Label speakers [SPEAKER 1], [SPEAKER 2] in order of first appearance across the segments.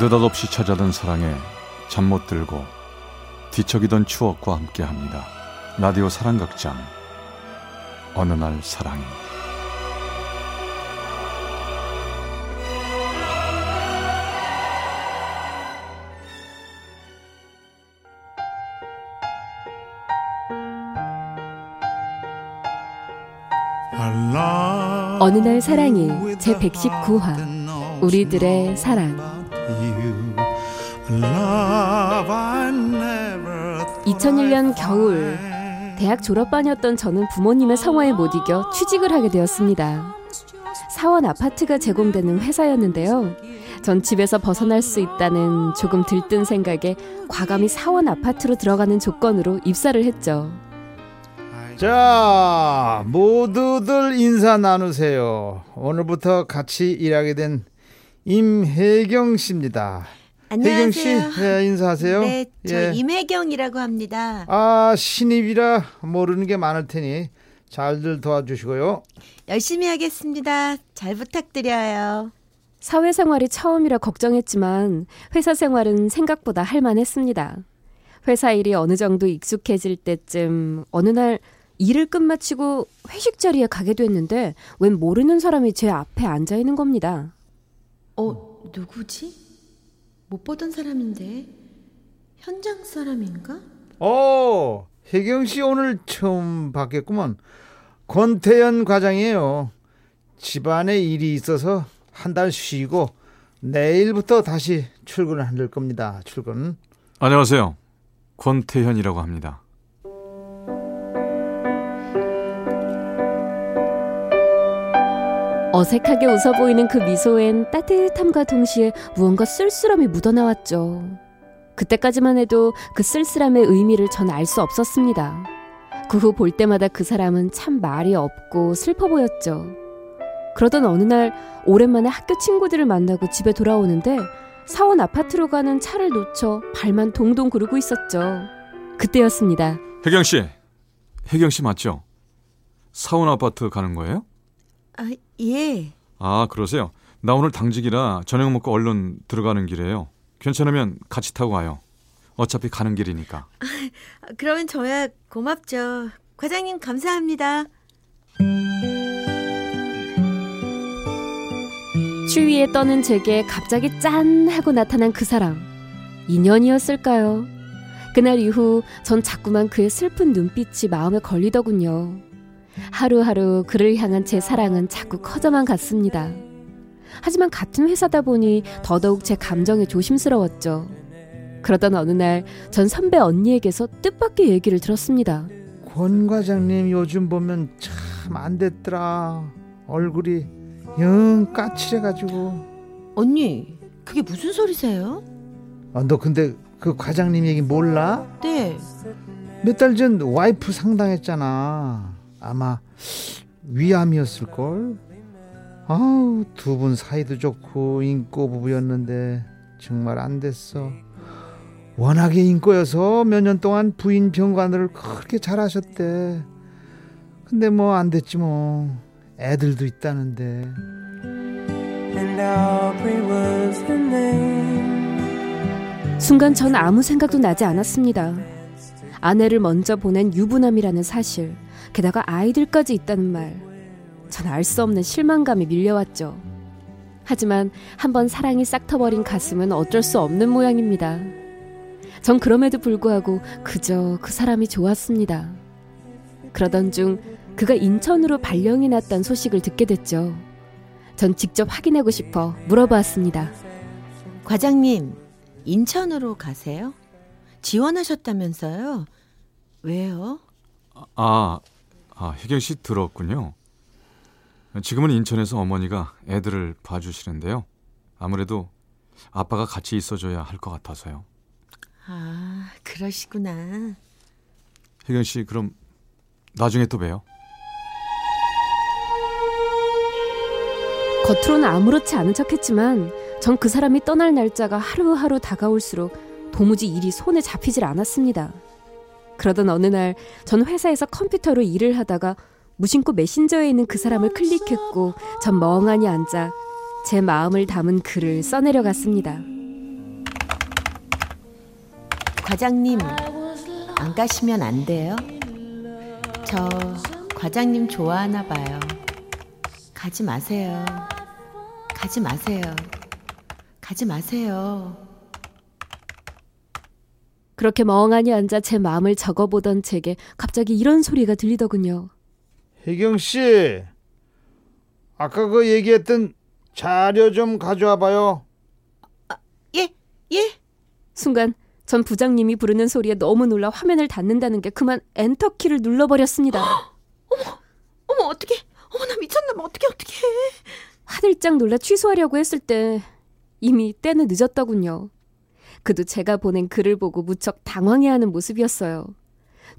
[SPEAKER 1] 느닷없이 찾아든 사랑에 잠 못 들고 뒤척이던 추억과 함께합니다. 라디오 사랑극장. 어느 날 사랑이
[SPEAKER 2] 어느 날 사랑이 제 119화. 우리들의 사랑 2001년 겨울 대학 졸업반이었던 저는 부모님의 성화에 못 이겨 취직을 하게 되었습니다. 사원 아파트가 제공되는 회사였는데요. 전 집에서 벗어날 수 있다는 조금 들뜬 생각에 과감히 사원 아파트로 들어가는 조건으로 입사를 했죠.
[SPEAKER 3] 자, 모두들 인사 나누세요. 오늘부터 같이 일하게 된 임혜경 씨입니다. 혜경 씨,
[SPEAKER 4] 안녕하세요.
[SPEAKER 3] 네, 인사하세요.
[SPEAKER 4] 네, 저
[SPEAKER 3] 예.
[SPEAKER 4] 임혜경이라고 합니다.
[SPEAKER 3] 아, 신입이라 모르는 게 많을 테니 잘들 도와주시고요.
[SPEAKER 4] 열심히 하겠습니다. 잘 부탁드려요.
[SPEAKER 2] 사회생활이 처음이라 걱정했지만 회사 생활은 생각보다 할만했습니다. 회사 일이 어느 정도 익숙해질 때쯤 어느 날 일을 끝마치고 회식 자리에 가게 됐는데 웬 모르는 사람이 제 앞에 앉아 있는 겁니다.
[SPEAKER 4] 어, 누구지? 못 보던 사람인데 현장 사람인가?
[SPEAKER 3] 오, 혜경 씨 오늘 처음 뵙겠구먼. 권태현 과장이에요. 집안에 일이 있어서 한 달 쉬고 내일부터 다시 출근을 할 겁니다. 출근.
[SPEAKER 1] 안녕하세요. 권태현이라고 합니다.
[SPEAKER 2] 어색하게 웃어 보이는 그 미소엔 따뜻함과 동시에 무언가 쓸쓸함이 묻어나왔죠. 그때까지만 해도 그 쓸쓸함의 의미를 전 알 수 없었습니다. 그 후 볼 때마다 그 사람은 참 말이 없고 슬퍼 보였죠. 그러던 어느 날 오랜만에 학교 친구들을 만나고 집에 돌아오는데 사원 아파트로 가는 차를 놓쳐 발만 동동 구르고 있었죠. 그때였습니다.
[SPEAKER 1] 혜경 씨, 혜경 씨 맞죠? 사원 아파트 가는 거예요?
[SPEAKER 4] 아, 예.
[SPEAKER 1] 아 그러세요? 나 오늘 당직이라 저녁 먹고 얼른 들어가는 길이에요. 괜찮으면 같이 타고 가요. 어차피 가는 길이니까.
[SPEAKER 4] 아, 그러면 저야 고맙죠. 과장님 감사합니다.
[SPEAKER 2] 추위에 떠는 제게 갑자기 짠 하고 나타난 그 사람. 인연이었을까요? 그날 이후 전 자꾸만 그의 슬픈 눈빛이 마음에 걸리더군요. 하루하루 그를 향한 제 사랑은 자꾸 커져만 갔습니다. 하지만 같은 회사다 보니 더더욱 제 감정에 조심스러웠죠. 그러던 어느 날 전 선배 언니에게서 뜻밖의 얘기를 들었습니다.
[SPEAKER 3] 권 과장님 요즘 보면 참 안 됐더라. 얼굴이 영 까칠해가지고.
[SPEAKER 4] 언니, 그게 무슨 소리세요?
[SPEAKER 3] 아, 너 근데 그 과장님 얘기 몰라?
[SPEAKER 4] 네.
[SPEAKER 3] 몇 달 전 와이프 상담했잖아. 아마 위암이었을 걸? 아우, 두 분 사이도 좋고 인고 부부였는데 정말 안 됐어. 워낙에 인고여서 몇 년 동안 부인 병관을 그렇게 잘하셨대. 근데 뭐 안 됐지 뭐. 애들도 있다는데.
[SPEAKER 2] 순간 전 아무 생각도 나지 않았습니다. 아내를 먼저 보낸 유부남이라는 사실, 게다가 아이들까지 있다는 말. 전 알 수 없는 실망감이 밀려왔죠. 하지만 한번 사랑이 싹 터버린 가슴은 어쩔 수 없는 모양입니다. 전 그럼에도 불구하고 그저 그 사람이 좋았습니다. 그러던 중 그가 인천으로 발령이 났다는 소식을 듣게 됐죠. 전 직접 확인하고 싶어 물어봤습니다.
[SPEAKER 4] 과장님, 인천으로 가세요? 지원하셨다면서요? 왜요?
[SPEAKER 1] 아, 아 혜경 씨 들었군요. 지금은 인천에서 어머니가 애들을 봐주시는데요. 아무래도 아빠가 같이 있어줘야 할 것 같아서요.
[SPEAKER 4] 아, 그러시구나.
[SPEAKER 1] 혜경 씨 그럼 나중에 또 봬요.
[SPEAKER 2] 겉으로는 아무렇지 않은 척했지만 전 그 사람이 떠날 날짜가 하루하루 다가올수록 도무지 일이 손에 잡히질 않았습니다. 그러던 어느 날 전 회사에서 컴퓨터로 일을 하다가 무심코 메신저에 있는 그 사람을 클릭했고 전 멍하니 앉아 제 마음을 담은 글을 써내려 갔습니다.
[SPEAKER 4] 과장님, 안 가시면 안 돼요? 저 과장님 좋아하나 봐요. 가지 마세요. 가지 마세요. 가지 마세요.
[SPEAKER 2] 그렇게 멍하니 앉아 제 마음을 적어보던 제게 갑자기 이런 소리가 들리더군요.
[SPEAKER 3] 혜경 씨, 아까 그 얘기했던 자료 좀 가져와 봐요.
[SPEAKER 4] 예, 예.
[SPEAKER 2] 순간 전 부장님이 부르는 소리에 너무 놀라 화면을 닫는다는 게 그만 엔터 키를 눌러버렸습니다.
[SPEAKER 4] 어머, 어떡해. 어머, 나 미쳤나 봐. 어떡해, 어떡해.
[SPEAKER 2] 화들짝 놀라 취소하려고 했을 때 이미 때는 늦었더군요. 그도 제가 보낸 글을 보고 무척 당황해하는 모습이었어요.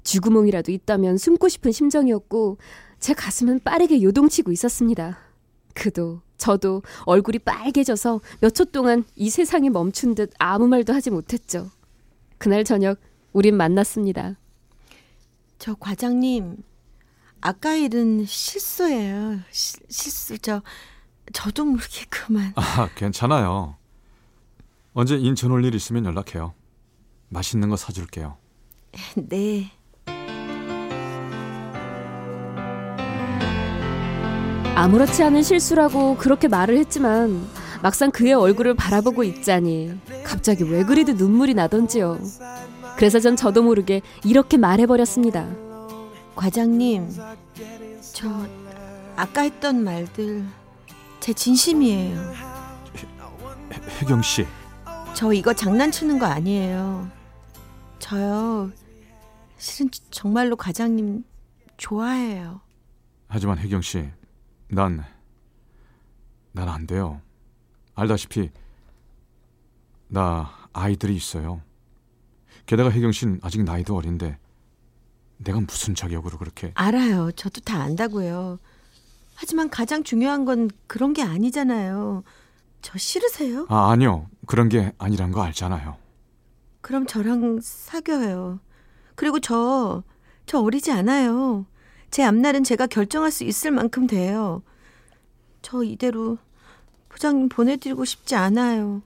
[SPEAKER 2] 쥐구멍이라도 있다면 숨고 싶은 심정이었고 제 가슴은 빠르게 요동치고 있었습니다. 그도 저도 얼굴이 빨개져서 몇 초 동안 이 세상이 멈춘 듯 아무 말도 하지 못했죠. 그날 저녁 우린 만났습니다.
[SPEAKER 4] 저 과장님, 아까 일은 실수예요. 시, 실수. 저 저도 모르게 그만.
[SPEAKER 1] 아, 괜찮아요. 언제 인천 올 일 있으면 연락해요. 맛있는 거 사줄게요.
[SPEAKER 4] 네.
[SPEAKER 2] 아무렇지 않은 실수라고 그렇게 말을 했지만 막상 그의 얼굴을 바라보고 있자니 갑자기 왜 그리도 눈물이 나던지요. 그래서 전 저도 모르게 이렇게 말해버렸습니다.
[SPEAKER 4] 과장님, 저 아까 했던 말들 제 진심이에요.
[SPEAKER 1] 혜- 혜경 씨,
[SPEAKER 4] 저 이거 장난치는 거 아니에요. 저요. 실은 정말로 과장님 좋아해요.
[SPEAKER 1] 하지만 혜경 씨, 난, 난 안 돼요. 알다시피, 나 아이들이 있어요. 게다가 혜경 씨는 아직 나이도 어린데, 내가 무슨 자격으로 그렇게.
[SPEAKER 4] 알아요. 저도 다 안다고요. 하지만 가장 중요한 건 그런 게 아니잖아요. 저 싫으세요?
[SPEAKER 1] 아, 아니요. 그런 게 아니란 거 알잖아요.
[SPEAKER 4] 그럼 저랑 사귀어요. 그리고 저, 저 어리지 않아요. 제 앞날은 제가 결정할 수 있을 만큼 돼요. 저 이대로 부장님 보내드리고 싶지 않아요.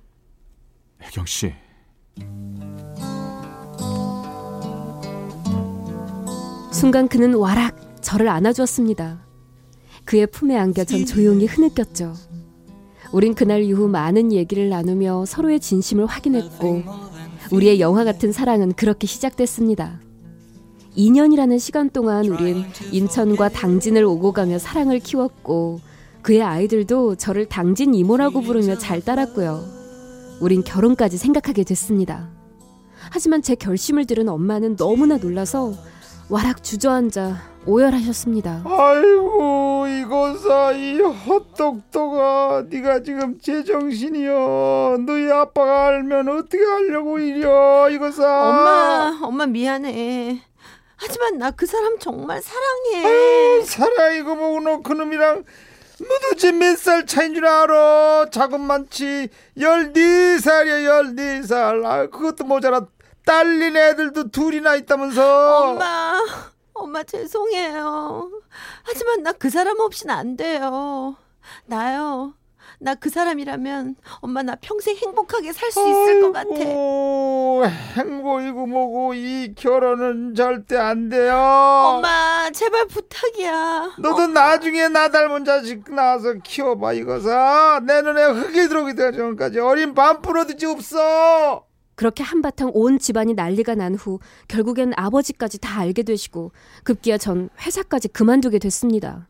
[SPEAKER 1] 혜경 씨,
[SPEAKER 2] 순간 그는 와락 저를 안아주었습니다. 그의 품에 안겨 전 조용히 흐느꼈죠. 우린 그날 이후 많은 얘기를 나누며 서로의 진심을 확인했고 우리의 영화 같은 사랑은 그렇게 시작됐습니다. 2년이라는 시간 동안 우린 인천과 당진을 오고 가며 사랑을 키웠고 그의 아이들도 저를 당진 이모라고 부르며 잘 따랐고요. 우린 결혼까지 생각하게 됐습니다. 하지만 제 결심을 들은 엄마는 너무나 놀라서 와락 주저앉아 오열하셨습니다.
[SPEAKER 3] 아이고 이거사 이 헛똑똑아. 네가 지금 제정신이여. 너희 아빠가 알면 어떻게 하려고 이려 이거사?
[SPEAKER 4] 엄마, 엄마 미안해. 하지만 나 그 사람 정말 사랑해.
[SPEAKER 3] 아유 보고 너 그놈이랑. 너도지 몇 살 차인 줄 알아? 작은 많지? 열네 살이야 열네 살아 그것도 모자라. 딸린 애들도 둘이나 있다면서.
[SPEAKER 4] 엄마, 엄마 죄송해요. 하지만 나 그 사람 없이는 안 돼요. 나요. 나 그 사람이라면 엄마 나 평생 행복하게 살 수 있을 것 같아.
[SPEAKER 3] 행복이고 뭐고 이 결혼은 절대 안 돼요.
[SPEAKER 4] 엄마 제발 부탁이야.
[SPEAKER 3] 너도 나중에 나 닮은 자식 낳아서 키워봐 이거사. 내 눈에 흙이 들어오기 전까지 어린 반프로듯이 없어.
[SPEAKER 2] 그렇게 한바탕 온 집안이 난리가 난 후 결국엔 아버지까지 다 알게 되시고 급기야 전 회사까지 그만두게 됐습니다.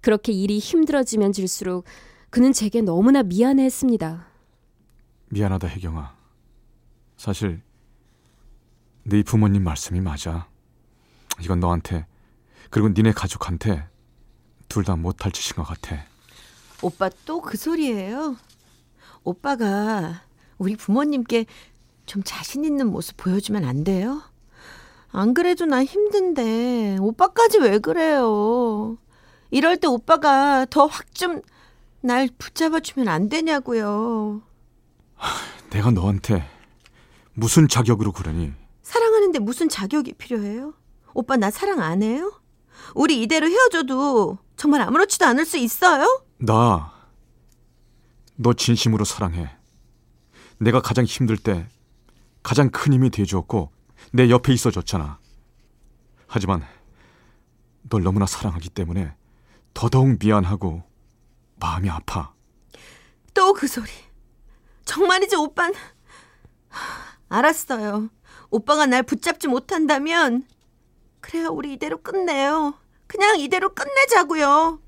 [SPEAKER 2] 그렇게 일이 힘들어지면 질수록 그는 제게 너무나 미안해했습니다.
[SPEAKER 1] 미안하다, 혜경아. 사실, 네 부모님 말씀이 맞아. 이건 너한테, 그리고 니네 가족한테 둘 다 못할 짓인 것 같아.
[SPEAKER 4] 오빠 또 그 소리예요. 오빠가 우리 부모님께 좀 자신 있는 모습 보여주면 안 돼요? 안 그래도 나 힘든데 오빠까지 왜 그래요? 이럴 때 오빠가 더 확 좀 날 붙잡아 주면 안 되냐고요.
[SPEAKER 1] 내가 너한테 무슨 자격으로 그러니?
[SPEAKER 4] 사랑하는데 무슨 자격이 필요해요? 오빠 나 사랑 안 해요? 우리 이대로 헤어져도 정말 아무렇지도 않을 수 있어요?
[SPEAKER 1] 나, 너 진심으로 사랑해. 내가 가장 힘들 때 가장 큰 힘이 돼주었고 내 옆에 있어줬잖아. 하지만 널 너무나 사랑하기 때문에 더더욱 미안하고 마음이 아파.
[SPEAKER 4] 또 그 소리. 정말이지 오빤. 알았어요. 오빠가 날 붙잡지 못한다면 그래요. 우리 이대로 끝내요. 그냥 이대로 끝내자고요.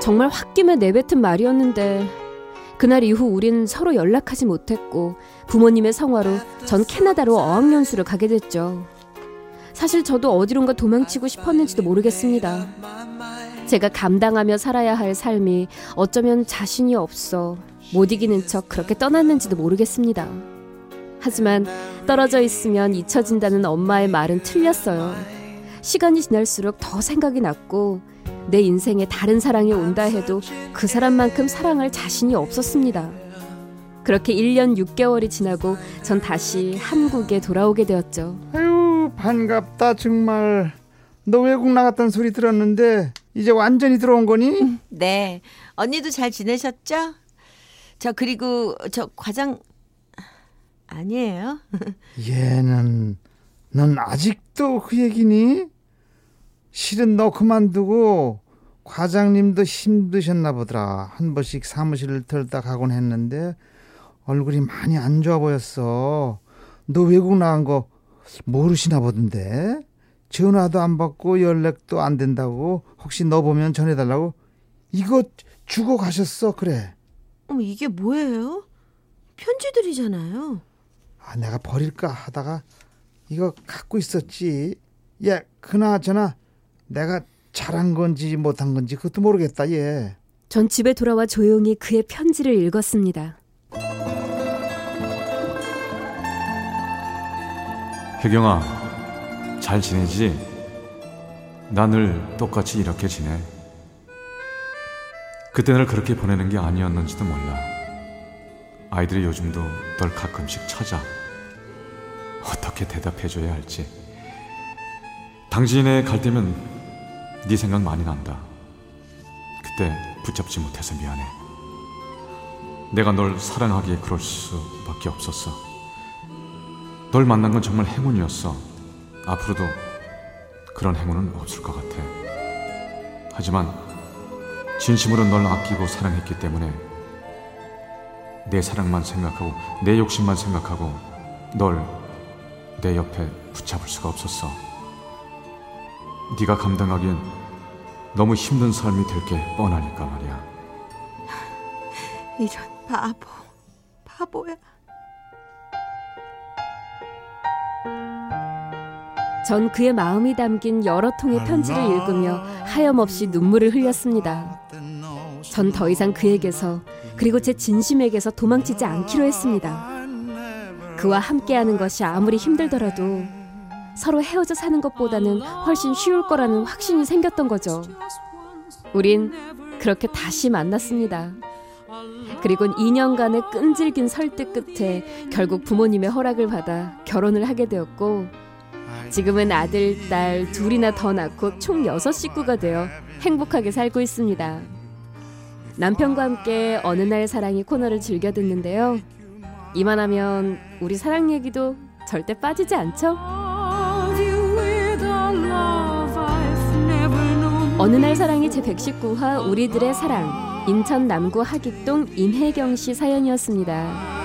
[SPEAKER 2] 정말 홧김에 내뱉은 말이었는데 그날 이후 우린 서로 연락하지 못했고 부모님의 성화로 전 캐나다로 어학연수를 가게 됐죠. 사실 저도 어디론가 도망치고 싶었는지도 모르겠습니다. 제가 감당하며 살아야 할 삶이 어쩌면 자신이 없어 못 이기는 척 그렇게 떠났는지도 모르겠습니다. 하지만 떨어져 있으면 잊혀진다는 엄마의 말은 틀렸어요. 시간이 지날수록 더 생각이 났고 내 인생에 다른 사랑이 온다 해도 그 사람만큼 사랑할 자신이 없었습니다. 그렇게 1년 6개월이 지나고 전 다시 한국에 돌아오게 되었죠.
[SPEAKER 3] 아유 반갑다 정말. 너 외국 나갔다는 소리 들었는데 이제 완전히 들어온 거니?
[SPEAKER 4] 네. 언니도 잘 지내셨죠? 저 그리고 저 과장 아니에요?
[SPEAKER 3] 얘는 넌 아직도 그 얘기니? 실은 너 그만두고 과장님도 힘드셨나 보더라. 한 번씩 사무실을 털다 가곤 했는데 얼굴이 많이 안 좋아 보였어. 너 외국 나간 거 모르시나 보던데. 전화도 안 받고 연락도 안 된다고 혹시 너 보면 전해달라고 이거 주고 가셨어 그래.
[SPEAKER 4] 어머 이게 뭐예요? 편지들이잖아요.
[SPEAKER 3] 아 내가 버릴까 하다가 이거 갖고 있었지. 야 그나저나 내가 잘한 건지 못한 건지 그것도 모르겠다 얘.
[SPEAKER 2] 전 집에 돌아와 조용히 그의 편지를 읽었습니다.
[SPEAKER 1] 혜경아, 잘 지내지? 나 늘 똑같이 이렇게 지내. 그때 널 그렇게 보내는 게 아니었는지도 몰라. 아이들이 요즘도 널 가끔씩 찾아. 어떻게 대답해줘야 할지. 당신네 갈 때면 네 생각 많이 난다. 그때 붙잡지 못해서 미안해. 내가 널 사랑하기에 그럴 수밖에 없었어. 널 만난 건 정말 행운이었어. 앞으로도 그런 행운은 없을 것 같아. 하지만 진심으로 널 아끼고 사랑했기 때문에 내 사랑만 생각하고 내 욕심만 생각하고 널 내 옆에 붙잡을 수가 없었어. 네가 감당하기엔 너무 힘든 삶이 될 게 뻔하니까 말이야.
[SPEAKER 4] 이런 바보. 바보야.
[SPEAKER 2] 전 그의 마음이 담긴 여러 통의 편지를 읽으며 하염없이 눈물을 흘렸습니다. 전 더 이상 그에게서 그리고 제 진심에게서 도망치지 않기로 했습니다. 그와 함께하는 것이 아무리 힘들더라도 서로 헤어져 사는 것보다는 훨씬 쉬울 거라는 확신이 생겼던 거죠. 우린 그렇게 다시 만났습니다. 그리고 2년간의 끈질긴 설득 끝에 결국 부모님의 허락을 받아 결혼을 하게 되었고 지금은 아들, 딸 둘이나 더 낳고 총 6식구가 되어 행복하게 살고 있습니다. 남편과 함께 어느 날 사랑이 코너를 즐겨 듣는데요. 이만하면 우리 사랑 얘기도 절대 빠지지 않죠? 어느 날 사랑이 제 119화 우리들의 사랑 인천 남구 하객동 임혜경 씨 사연이었습니다.